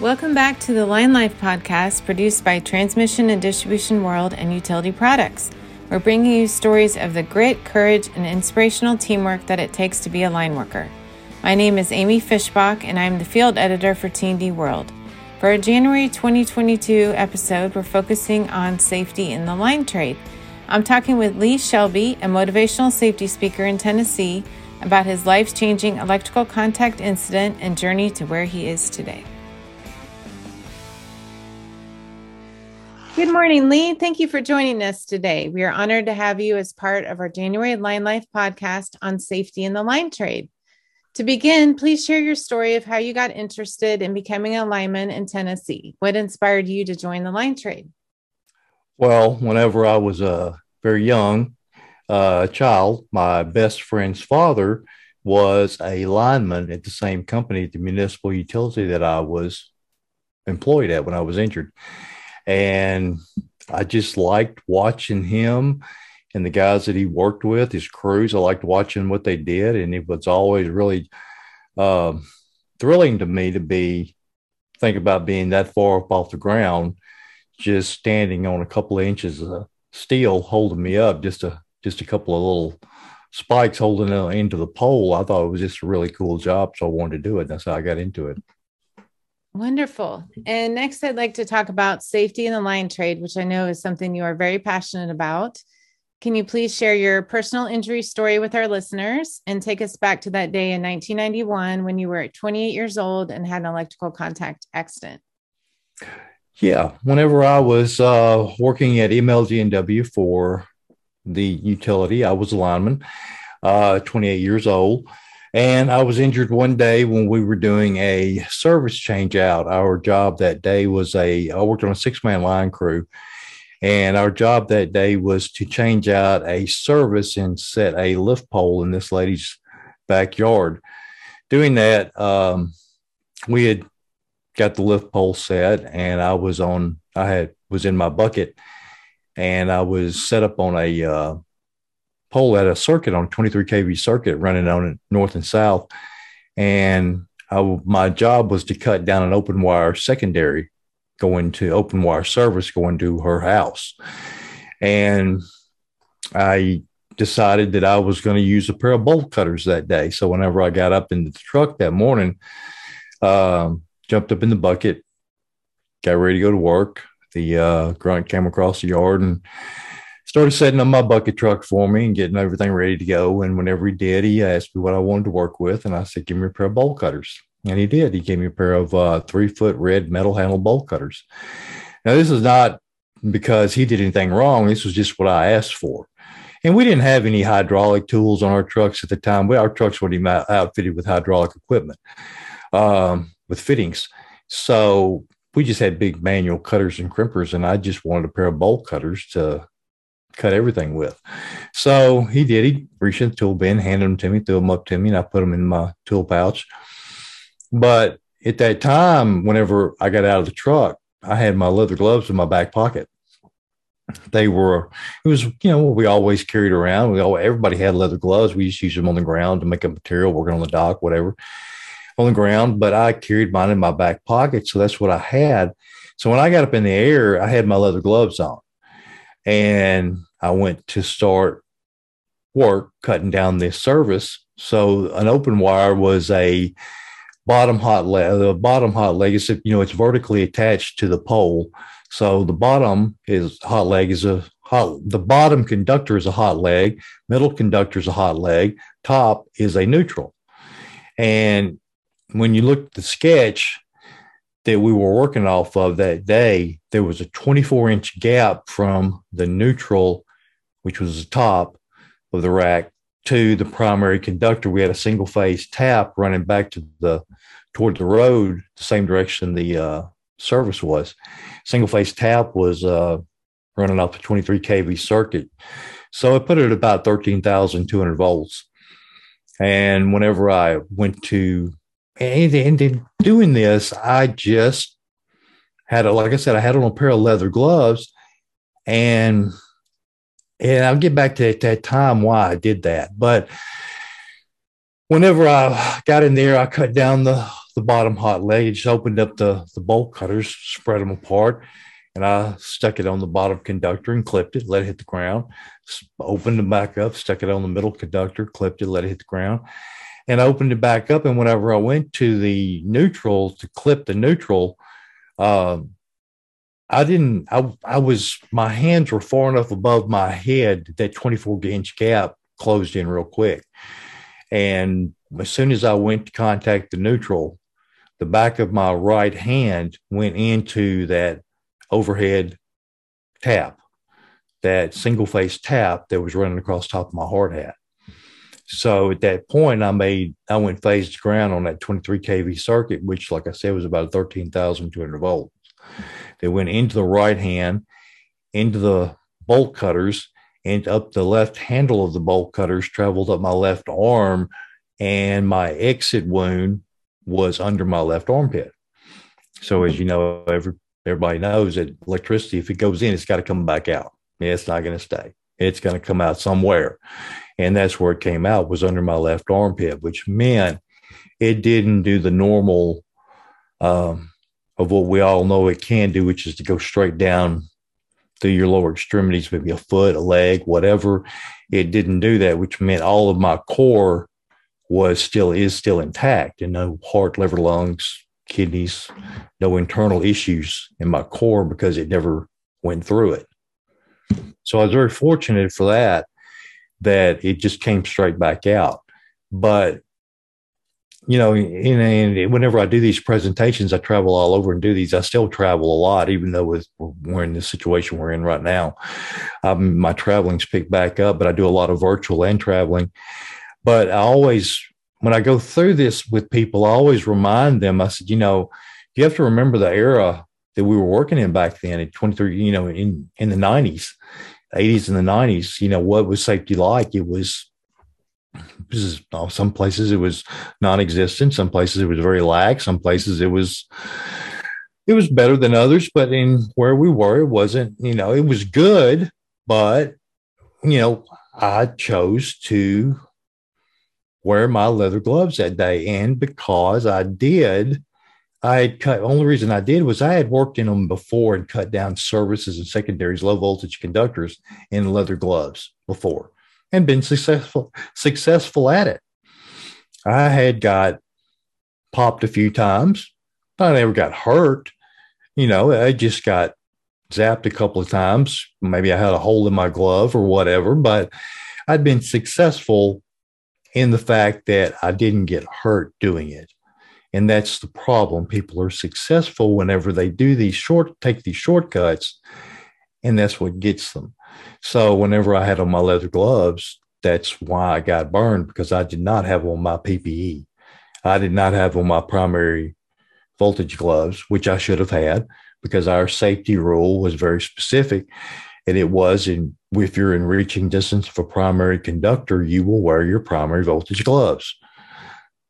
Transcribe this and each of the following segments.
Welcome back to the Line Life podcast produced by Transmission and Distribution World and Utility Products. We're bringing you stories of the grit, courage, and inspirational teamwork that it takes to be a line worker. My name is Amy Fischbach, and I'm the field editor for T&D World. For our January 2022 episode, we're focusing on safety in the line trade. I'm talking with Lee Shelby, a motivational safety speaker in Tennessee, about his life changing electrical contact incident and journey to where he is today. Good morning, Lee. Thank you for joining us today. We are honored to have you as part of our January Line Life podcast on safety in the line trade. To begin, please share your story of how you got interested in becoming a lineman in Tennessee. What inspired you to join the line trade? Well, whenever I was a very young uh, child, my best friend's father was a lineman at the same company, the municipal utility that I was employed at when I was injured and I just liked watching him and the guys that he worked with, his crews. I liked watching what they did, and it was always really uh, thrilling to me to be think about being that far up off the ground, just standing on a couple of inches of steel holding me up, just a just a couple of little spikes holding it into the pole. I thought it was just a really cool job, so I wanted to do it. That's how I got into it. Wonderful. And next, I'd like to talk about safety in the line trade, which I know is something you are very passionate about. Can you please share your personal injury story with our listeners and take us back to that day in 1991 when you were 28 years old and had an electrical contact accident? Yeah, whenever I was uh, working at MLG&W for the utility, I was a lineman, uh, 28 years old. And I was injured one day when we were doing a service change out. Our job that day was a, I worked on a six man line crew. And our job that day was to change out a service and set a lift pole in this lady's backyard. Doing that, um, we had got the lift pole set, and I was on. I had was in my bucket, and I was set up on a uh, pole at a circuit on 23 kV circuit running on it north and south. And I, my job was to cut down an open wire secondary going to open wire service going to her house. And I decided that I was going to use a pair of bolt cutters that day. So whenever I got up in the truck that morning, um, jumped up in the bucket, got ready to go to work. The uh, grunt came across the yard and started setting up my bucket truck for me and getting everything ready to go. And whenever he did, he asked me what I wanted to work with. And I said, give me a pair of bolt cutters. And he did. He gave me a pair of uh, three foot red metal handle bolt cutters. Now, this is not because he did anything wrong. This was just what I asked for. And we didn't have any hydraulic tools on our trucks at the time. We, our trucks even outfitted with hydraulic equipment, um, with fittings. So we just had big manual cutters and crimpers. And I just wanted a pair of bolt cutters to cut everything with. So he did. He reached in the tool bin, handed them to me, threw them up to me, and I put them in my tool pouch. But at that time, whenever I got out of the truck, I had my leather gloves in my back pocket. They were, it was, you know, we always carried around. We all, everybody had leather gloves. We used to use them on the ground to make up material, working on the dock, whatever, on the ground. But I carried mine in my back pocket. So that's what I had. So when I got up in the air, I had my leather gloves on and I went to start work cutting down this service. So an open wire was a bottom hot leg. The uh, bottom hot leg is you know it's vertically attached to the pole. So the bottom is hot leg is a hot. The bottom conductor is a hot leg. Middle conductor is a hot leg. Top is a neutral. And when you look at the sketch, that we were working off of that day, there was a 24 inch gap from the neutral, which was the top of the rack, to the primary conductor. We had a single phase tap running back to the toward the road, the same direction the uh, service was. Single phase tap was uh, running off the 23 kV circuit. So I put it at about 13,200 volts. And whenever I went to and, and in doing this, I just had a, like I said, I had on a pair of leather gloves and and I'll get back to at that time why I did that. But whenever I got in there, I cut down the the bottom hot leg. Just opened up the, the bolt cutters, spread them apart, and I stuck it on the bottom conductor and clipped it, let it hit the ground. Opened them back up, stuck it on the middle conductor, clipped it, let it hit the ground, and I opened it back up. And whenever I went to the neutral to clip the neutral, um, I didn't, I, I was, my hands were far enough above my head that 24 inch gap closed in real quick. And as soon as I went to contact the neutral, the back of my right hand went into that overhead tap, that single phase tap that was running across top of my hard hat. So at that point, I made, I went phase to ground on that 23 kV circuit, which, like I said, was about 13,200 volts. They went into the right hand, into the bolt cutters, and up the left handle of the bolt cutters, traveled up my left arm, and my exit wound was under my left armpit. So, as you know, every, everybody knows that electricity, if it goes in, it's got to come back out. It's not going to stay. It's going to come out somewhere. And that's where it came out was under my left armpit, which meant it didn't do the normal um, of what we all know it can do, which is to go straight down through your lower extremities, maybe a foot, a leg, whatever. It didn't do that, which meant all of my core was still is still intact and no heart, liver, lungs, kidneys, no internal issues in my core because it never went through it. So I was very fortunate for that, that it just came straight back out. But you know, and, whenever I do these presentations, I travel all over and do these. I still travel a lot, even though with, we're in the situation we're in right now. Um, my traveling's picked back up, but I do a lot of virtual and traveling. But I always, when I go through this with people, I always remind them. I said, you know, you have to remember the era that we were working in back then at 23, you know, in, in the 90s, 80s and the 90s, you know, what was safety like? It was, this is, oh, some places it was non-existent. Some places it was very lax. Some places it was, it was better than others. But in where we were, it wasn't, you know, it was good, but, you know, I chose to wear my leather gloves that day. And because I did, I cut. Only reason I did was I had worked in them before and cut down services and secondaries, low voltage conductors in leather gloves before, and been successful successful at it. I had got popped a few times. I never got hurt. You know, I just got zapped a couple of times. Maybe I had a hole in my glove or whatever, but I'd been successful in the fact that I didn't get hurt doing it. And that's the problem. People are successful whenever they do these short, take these shortcuts, and that's what gets them. So whenever I had on my leather gloves, that's why I got burned because I did not have on my PPE. I did not have on my primary voltage gloves, which I should have had because our safety rule was very specific. And it was in if you're in reaching distance of a primary conductor, you will wear your primary voltage gloves.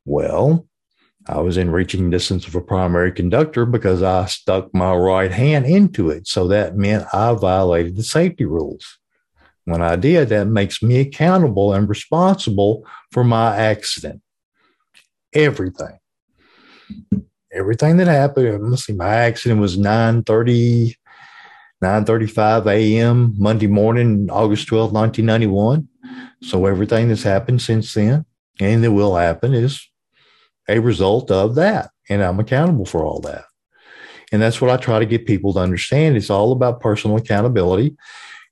Well, I was in reaching distance of a primary conductor because I stuck my right hand into it. So that meant I violated the safety rules. When I did, that makes me accountable and responsible for my accident. Everything. Everything that happened. Let's see, my accident was 930, 9.35 a.m. Monday morning, August 12, 1991. So everything that's happened since then and that will happen is a result of that. And I'm accountable for all that. And that's what I try to get people to understand. It's all about personal accountability.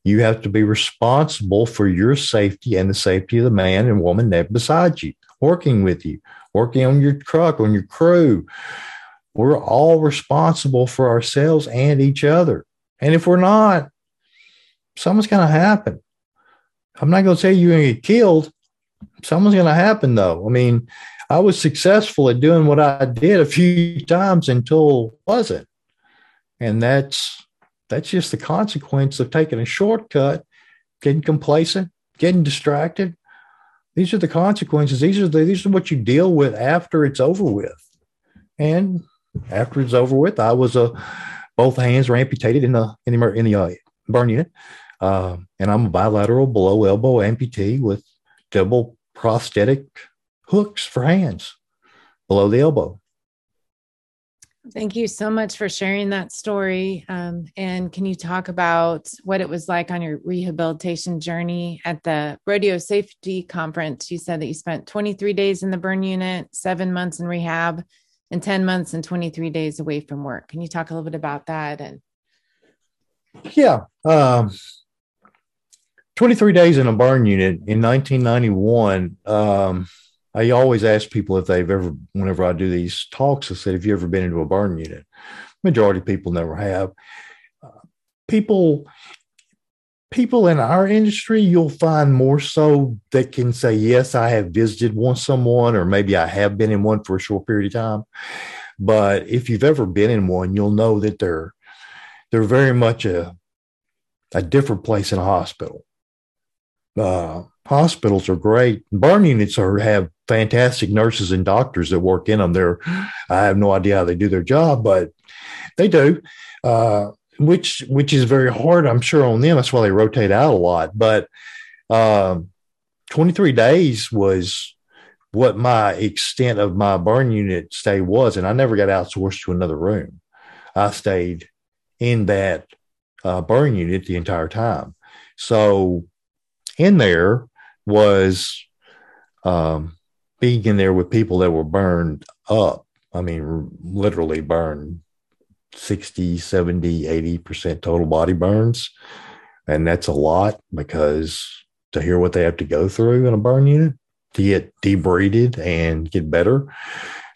You have to be responsible for your safety and the safety of the man and woman beside you, working with you, working on your truck, on your crew. We're all responsible for ourselves and each other. And if we're not, something's going to happen. I'm not going to say you're going to get killed. Something's going to happen, though. I mean, I was successful at doing what I did a few times until wasn't. And that's that's just the consequence of taking a shortcut, getting complacent, getting distracted. These are the consequences. These are the, these are what you deal with after it's over with. And after it's over with, I was a both hands were amputated in the in the in the uh, burn unit, uh, and I'm a bilateral below elbow amputee with double prosthetic hooks for hands below the elbow. Thank you so much for sharing that story. Um, and can you talk about what it was like on your rehabilitation journey at the Rodeo Safety Conference? You said that you spent 23 days in the burn unit, seven months in rehab, and 10 months and 23 days away from work. Can you talk a little bit about that? And yeah, um, 23 days in a burn unit in 1991. Um, I always ask people if they've ever, whenever I do these talks, I said, "Have you ever been into a burn unit?" Majority of people never have. Uh, people, people in our industry, you'll find more so that can say, "Yes, I have visited one someone, or maybe I have been in one for a short period of time." But if you've ever been in one, you'll know that they're they're very much a a different place in a hospital. Uh, hospitals are great. Burn units are have fantastic nurses and doctors that work in them. They're, I have no idea how they do their job, but they do, uh, which which is very hard, I'm sure, on them. That's why they rotate out a lot. But um, 23 days was what my extent of my burn unit stay was, and I never got outsourced to another room. I stayed in that uh, burn unit the entire time. So in there was um, being in there with people that were burned up. I mean, literally burned 60, 70, 80% total body burns. And that's a lot because to hear what they have to go through in a burn unit to get debrided and get better.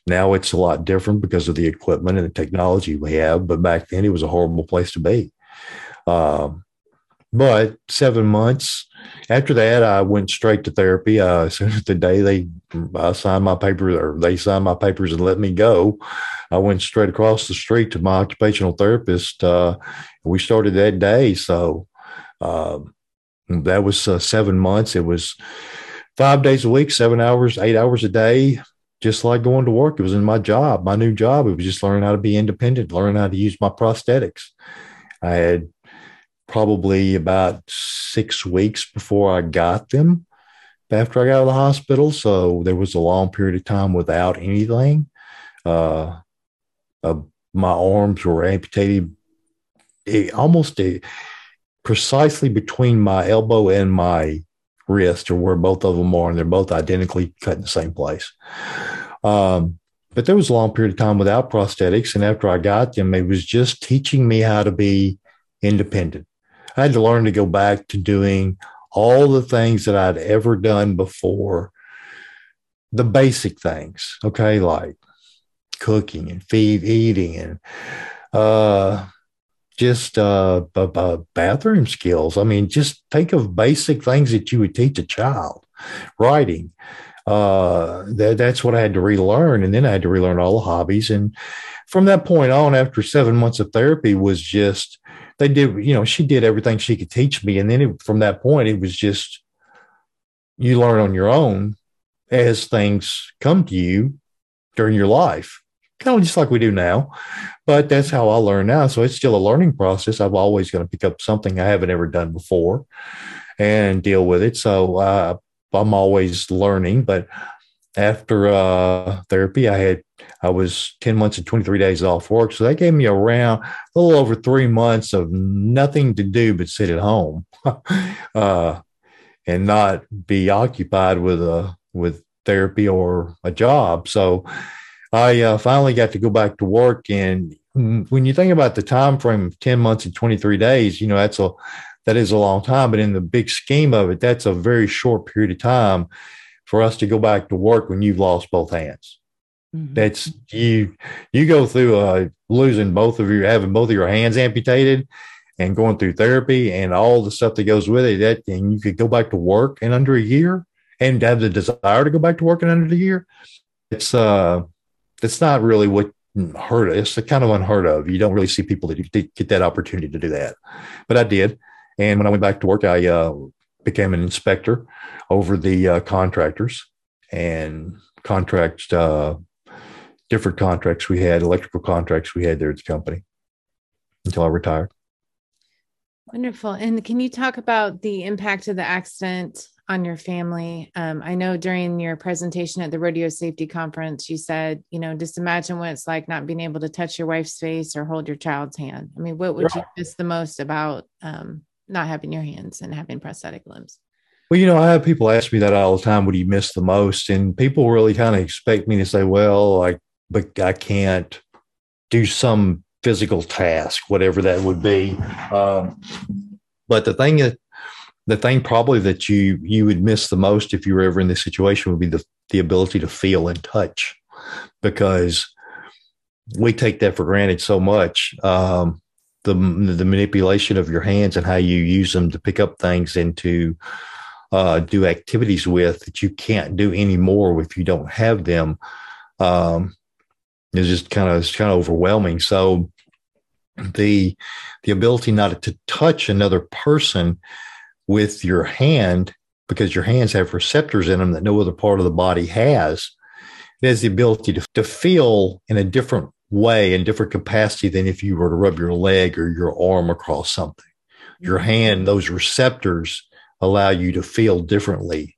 Now it's a lot different because of the equipment and the technology we have. But back then it was a horrible place to be. Um, but seven months after that, I went straight to therapy. Uh, as soon as the day they I signed my papers or they signed my papers and let me go, I went straight across the street to my occupational therapist. Uh, we started that day. So uh, that was uh, seven months. It was five days a week, seven hours, eight hours a day, just like going to work. It was in my job, my new job. It was just learning how to be independent, learning how to use my prosthetics. I had probably about six weeks before I got them after I got out of the hospital. So there was a long period of time without anything. Uh, uh, my arms were amputated it, almost a, precisely between my elbow and my wrist, or where both of them are, and they're both identically cut in the same place. Um, but there was a long period of time without prosthetics. And after I got them, it was just teaching me how to be independent. I had to learn to go back to doing all the things that I'd ever done before, the basic things, okay, like cooking and feed, eating, and uh, just uh, b- b- bathroom skills. I mean, just think of basic things that you would teach a child, writing. Uh, that, that's what I had to relearn, and then I had to relearn all the hobbies. And from that point on, after seven months of therapy, was just they did, you know, she did everything she could teach me. And then it, from that point, it was just you learn on your own as things come to you during your life, kind of just like we do now. But that's how I learn now. So it's still a learning process. I'm always going to pick up something I haven't ever done before and deal with it. So uh, I'm always learning. But after uh, therapy, I had I was 10 months and 23 days off work. So that gave me around a little over three months of nothing to do but sit at home uh, and not be occupied with a with therapy or a job. So I uh, finally got to go back to work. And when you think about the time frame of 10 months and 23 days, you know, that's a that is a long time. But in the big scheme of it, that's a very short period of time for us to go back to work when you've lost both hands. Mm-hmm. That's you. You go through uh, losing both of your having both of your hands amputated, and going through therapy and all the stuff that goes with it. That and you could go back to work in under a year and have the desire to go back to work in under a year. It's uh, it's not really what heard. Of. It's kind of unheard of. You don't really see people that get that opportunity to do that, but I did. And when I went back to work, I uh, became an inspector over the uh, contractors and contract uh, different contracts we had, electrical contracts we had there at the company until I retired. Wonderful. And can you talk about the impact of the accident on your family. Um, I know during your presentation at the rodeo safety conference, you said, you know, just imagine what it's like not being able to touch your wife's face or hold your child's hand. I mean, what would you miss the most about um, not having your hands and having prosthetic limbs? Well, you know, I have people ask me that all the time. What do you miss the most? And people really kind of expect me to say, well, like, but I can't do some physical task, whatever that would be. Um, but the thing that the thing probably that you you would miss the most if you were ever in this situation would be the the ability to feel and touch, because we take that for granted so much. Um, the the manipulation of your hands and how you use them to pick up things and to uh, do activities with that you can't do anymore if you don't have them um, is just kind of it's kind of overwhelming. So the the ability not to touch another person with your hand because your hands have receptors in them that no other part of the body has. It has the ability to, to feel in a different way in different capacity than if you were to rub your leg or your arm across something. Your hand, those receptors allow you to feel differently.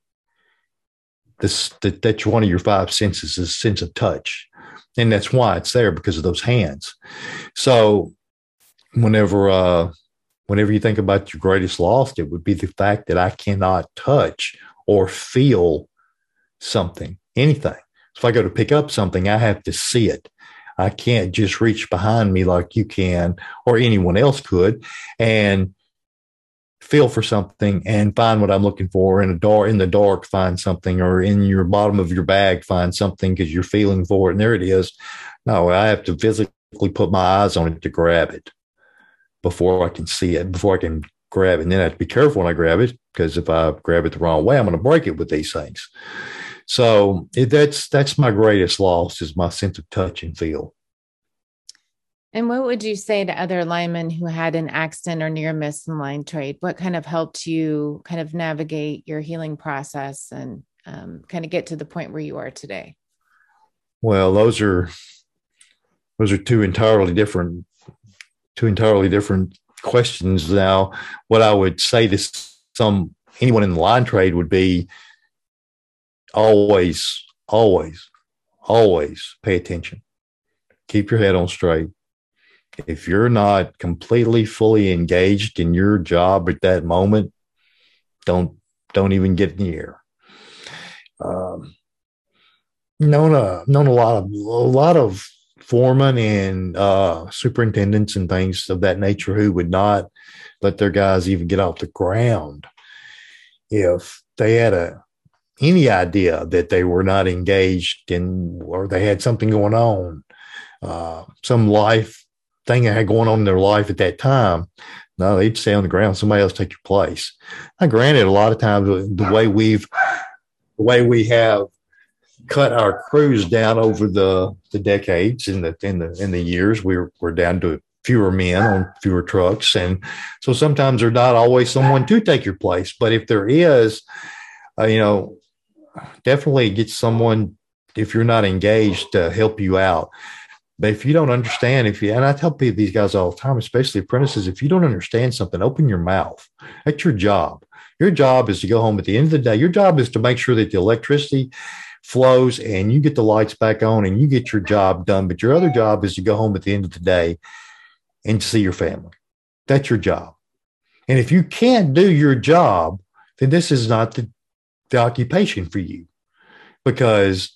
This that, that's one of your five senses is sense of touch. And that's why it's there because of those hands. So whenever uh whenever you think about your greatest loss, it would be the fact that I cannot touch or feel something, anything. So if I go to pick up something, I have to see it. I can't just reach behind me like you can or anyone else could and feel for something and find what I'm looking for in a dark in the dark, find something or in your bottom of your bag, find something because you're feeling for it. And there it is. No, I have to physically put my eyes on it to grab it before I can see it, before I can grab it. And then I have to be careful when I grab it because if I grab it the wrong way, I'm going to break it with these things. So it, that's that's my greatest loss is my sense of touch and feel. And what would you say to other linemen who had an accident or near miss in line trade? What kind of helped you kind of navigate your healing process and um, kind of get to the point where you are today? Well, those are those are two entirely different two entirely different questions now. What I would say to some anyone in the line trade would be always, always, always pay attention. Keep your head on straight. If you're not completely fully engaged in your job at that moment, don't don't even get air. Um, known a known a lot of a lot of foremen and uh, superintendents and things of that nature who would not let their guys even get off the ground if they had a any idea that they were not engaged in or they had something going on, uh, some life thing that had going on in their life at that time. No, they'd stay on the ground. Somebody else take your place. Now, granted, a lot of times the way we've, the way we have cut our crews down over the the decades and the in the in the years. We're we're down to fewer men on fewer trucks, and so sometimes there's not always someone to take your place. But if there is, uh, you know, definitely get someone if you're not engaged to help you out. But if you don't understand, if you and I tell people these guys all the time, especially apprentices, if you don't understand something, open your mouth. That's your job. Your job is to go home at the end of the day. Your job is to make sure that the electricity flows and you get the lights back on and you get your job done. But your other job is to go home at the end of the day and see your family. That's your job. And if you can't do your job, then this is not the, the occupation for you because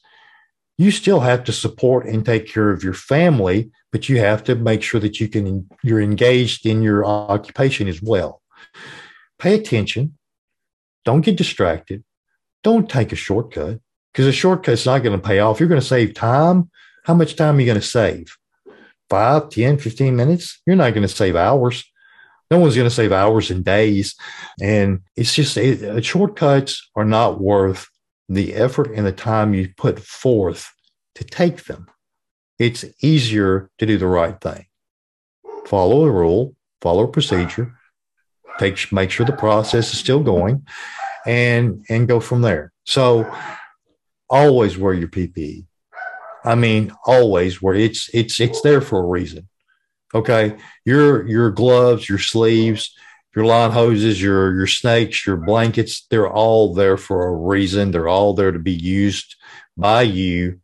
you still have to support and take care of your family, but you have to make sure that you can, you're engaged in your occupation as well. Pay attention. Don't get distracted. Don't take a shortcut because a shortcut's not going to pay off. You're going to save time. How much time are you going to save? Five, 10, 15 minutes? You're not going to save hours. No one's going to save hours and days. And it's just it, uh, shortcuts are not worth the effort and the time you put forth to take them. It's easier to do the right thing. Follow a rule, follow a procedure, take, make sure the process is still going and, and go from there. So always wear your PPE. I mean, always wear it's it's it's there for a reason. Okay, your your gloves, your sleeves, your line hoses, your your snakes, your blankets, they're all there for a reason. They're all there to be used by you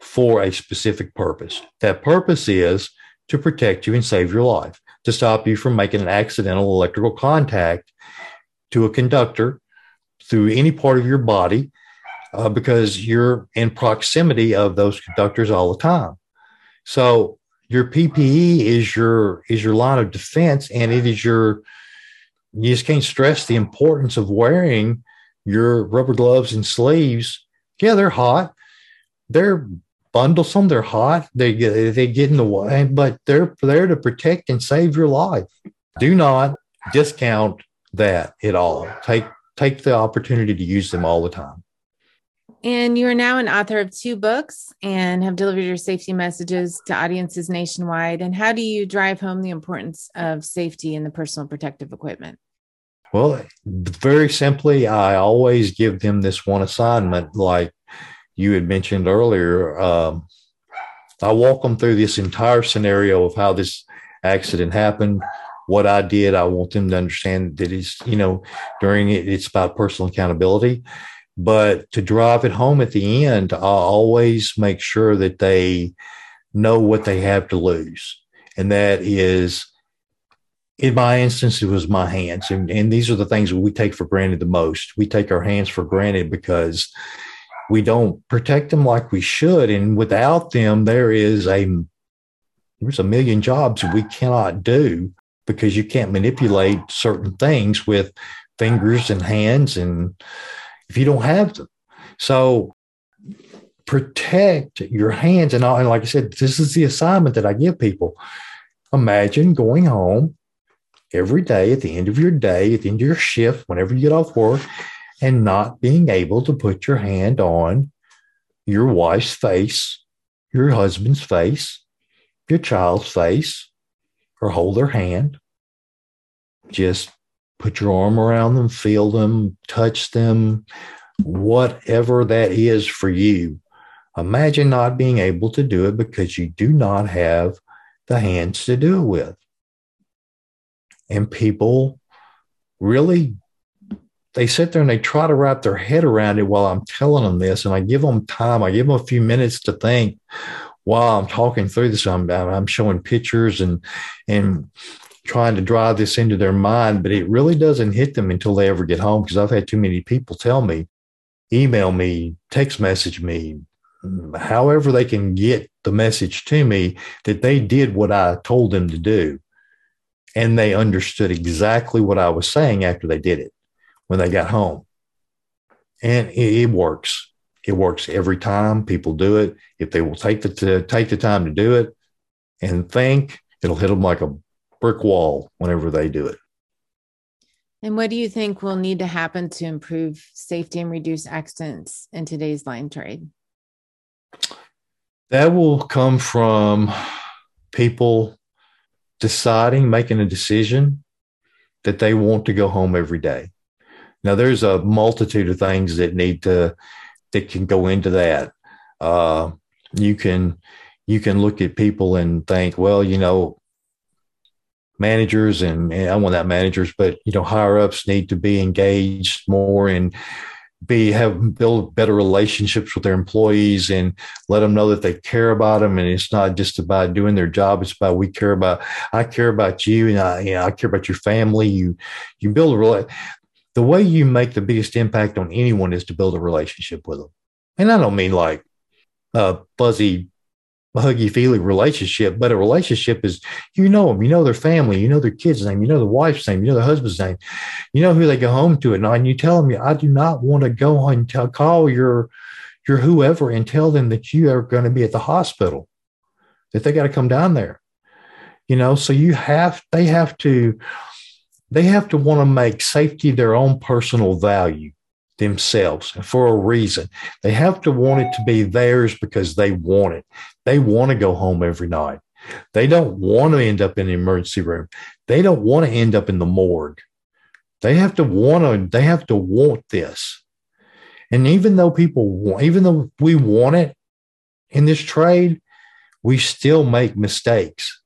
for a specific purpose. That purpose is to protect you and save your life, to stop you from making an accidental electrical contact to a conductor through any part of your body uh, because you're in proximity of those conductors all the time. So your PPE is your is your line of defense, and it is your you just can't stress the importance of wearing your rubber gloves and sleeves. Yeah, they're hot. They're bundlesome. They're hot. They they get in the way, but they're there to protect and save your life. Do not discount that at all. Take take the opportunity to use them all the time. And you are now an author of two books and have delivered your safety messages to audiences nationwide. And how do you drive home the importance of safety in the personal protective equipment? Well, very simply, I always give them this one assignment, like you had mentioned earlier. Um, I walk them through this entire scenario of how this accident happened, what I did. I want them to understand that it's, you know, during it, it's about personal accountability. But to drive it home at the end, I always make sure that they know what they have to lose. And that is, in my instance, it was my hands. And, and these are the things we take for granted the most. We take our hands for granted because we don't protect them like we should. And without them, there is a there's a million jobs we cannot do because you can't manipulate certain things with fingers and hands and if you don't have them. So protect your hands. And, and like I said, this is the assignment that I give people. Imagine going home every day at the end of your day, at the end of your shift, whenever you get off work, and not being able to put your hand on your wife's face, your husband's face, your child's face, or hold their hand. Just put your arm around them, feel them, touch them, whatever that is for you. Imagine not being able to do it because you do not have the hands to do it with. And people really, they sit there and they try to wrap their head around it while I'm telling them this. And I give them time, I give them a few minutes to think while I'm talking through this. I'm, I'm showing pictures and, and trying to drive this into their mind, but it really doesn't hit them until they ever get home. Because I've had too many people tell me, email me, text message me, however they can get the message to me that they did what I told them to do. And they understood exactly what I was saying after they did it when they got home. And it, works. It works every time people do it. If they will take the take the time to do it and think, it'll hit them like a brick wall whenever they do it. And what do you think will need to happen to improve safety and reduce accidents in today's line trade? That will come from people deciding, making a decision that they want to go home every day. Now, there's a multitude of things that need to that can go into that. Uh, you can you can look at people and think, well, you know, managers and, and I want that managers, but you know, higher ups need to be engaged more and be have build better relationships with their employees and let them know that they care about them. And it's not just about doing their job it's about we care about i care about you and i you know, i care about your family. You you build a relationship the way you make the biggest impact on anyone is to build a relationship with them. And i don't mean like a fuzzy huggy feely relationship, but a relationship is you know them, you know their family, you know their kids' name, you know the wife's name, you know the husband's name, you know who they go home to at night, and you tell them, I do not want to go and tell, call your your whoever and tell them that you are going to be at the hospital, that they got to come down there. You know, so you have they have to they have to want to make safety their own personal value themselves for a reason. They have to want it to be theirs because they want it. They want to go home every night. They don't want to end up in the emergency room. They don't want to end up in the morgue. They have to want to, they have to want this. And even though people want, even though we want it in this trade, we still make mistakes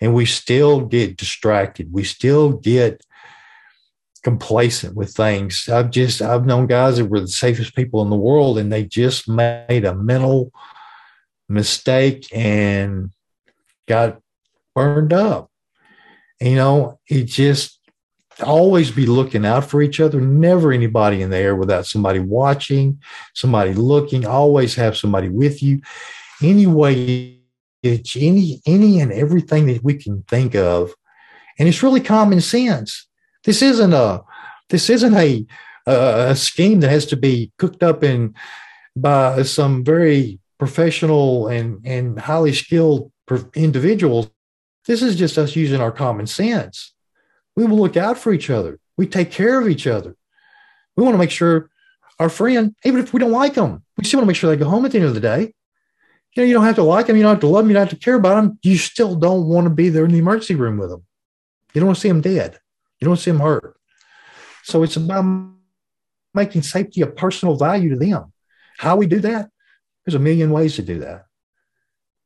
and we still get distracted. We still get complacent with things. I've just I've known guys that were the safest people in the world, and they just made a mental mistake and got burned up. You know, it just always be looking out for each other. Never anybody in the air without somebody watching, somebody looking. Always have somebody with you. Anyway, it's any any and everything that we can think of, and it's really common sense. This isn't a this isn't a a, a scheme that has to be cooked up in by some very professional and and highly skilled individuals. This is just us using our common sense. We will look out for each other. We take care of each other. We want to make sure our friend, even if we don't like them, we still want to make sure they go home at the end of the day. You know, you don't have to like them, you don't have to love them, you don't have to care about them. You still don't want to be there in the emergency room with them. You don't want to see them dead. You don't want to see them hurt. So it's about making safety a personal value to them. How we do that? There's a million ways to do that.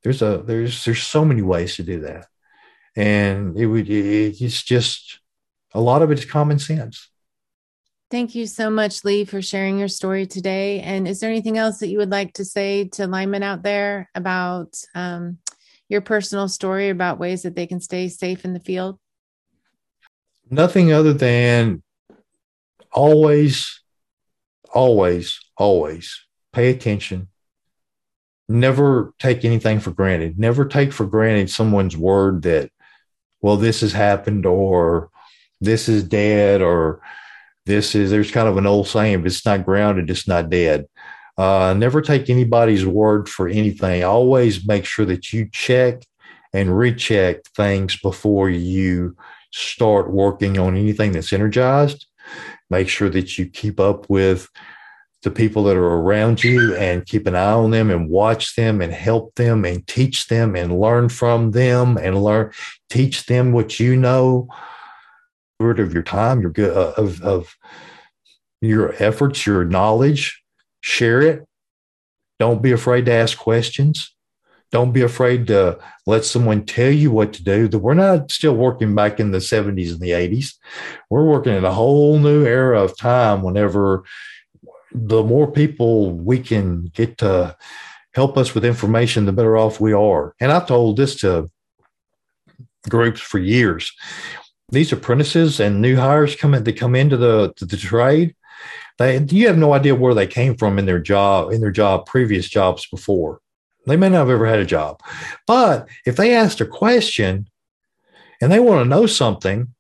There's a there's there's so many ways to do that, and it would it, it's just a lot of it is common sense. Thank you so much, Lee, for sharing your story today. And is there anything else that you would like to say to linemen out there about um, your personal story about ways that they can stay safe in the field? Nothing other than always, always, always pay attention. Never take anything for granted. Never take for granted someone's word that, well, this has happened or this is dead or this is, there's kind of an old saying, if it's not grounded, it's not dead. Uh, never take anybody's word for anything. Always make sure that you check and recheck things before you start working on anything that's energized. Make sure that you keep up with the people that are around you and keep an eye on them and watch them and help them and teach them and learn from them and learn teach them what you know of your time your good uh, of, of your efforts your knowledge share it don't be afraid to ask questions don't be afraid to let someone tell you what to do. That we're not still working back in the 70s and the 80s. We're working in a whole new era of time whenever the more people we can get to help us with information, the better off we are. And I've told this to groups for years. These apprentices and new hires come in, they come into the the trade. They you have no idea where they came from in their job, in their job, previous jobs before. They may not have ever had a job. But if they asked a question and they want to know something,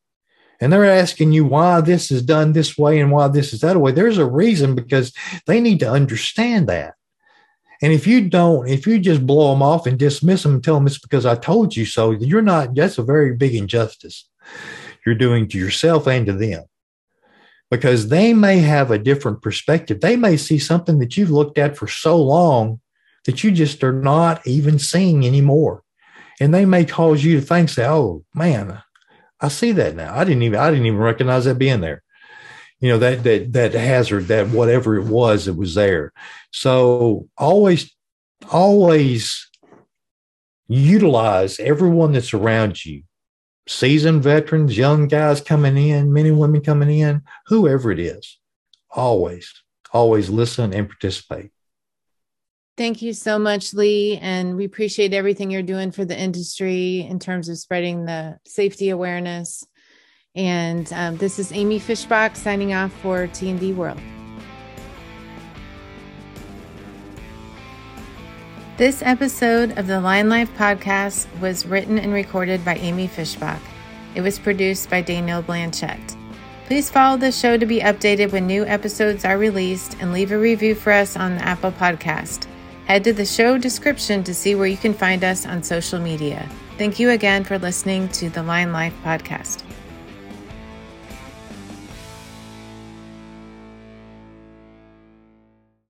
and they're asking you why this is done this way and why this is that way, there's a reason because they need to understand that. And if you don't, if you just blow them off and dismiss them and tell them it's because I told you so, you're not, that's a very big injustice you're doing to yourself and to them because they may have a different perspective. They may see something that you've looked at for so long that you just are not even seeing anymore. And they may cause you to think, say, oh man, I see that now. I didn't even I didn't even recognize that being there. You know, that that that hazard, that whatever it was it was there. So always, always utilize everyone that's around you. Seasoned veterans, young guys coming in, men and women coming in, whoever it is. Always, always listen and participate. Thank you so much, Lee. And we appreciate everything you're doing for the industry in terms of spreading the safety awareness. And um, this is Amy Fischbach signing off for T&D World. This episode of the Line Life podcast was written and recorded by Amy Fischbach. It was produced by Daniel Blanchette. Please follow the show to be updated when new episodes are released and leave a review for us on the Apple Podcast. Head to the show description to see where you can find us on social media. Thank you again for listening to the Line Life podcast.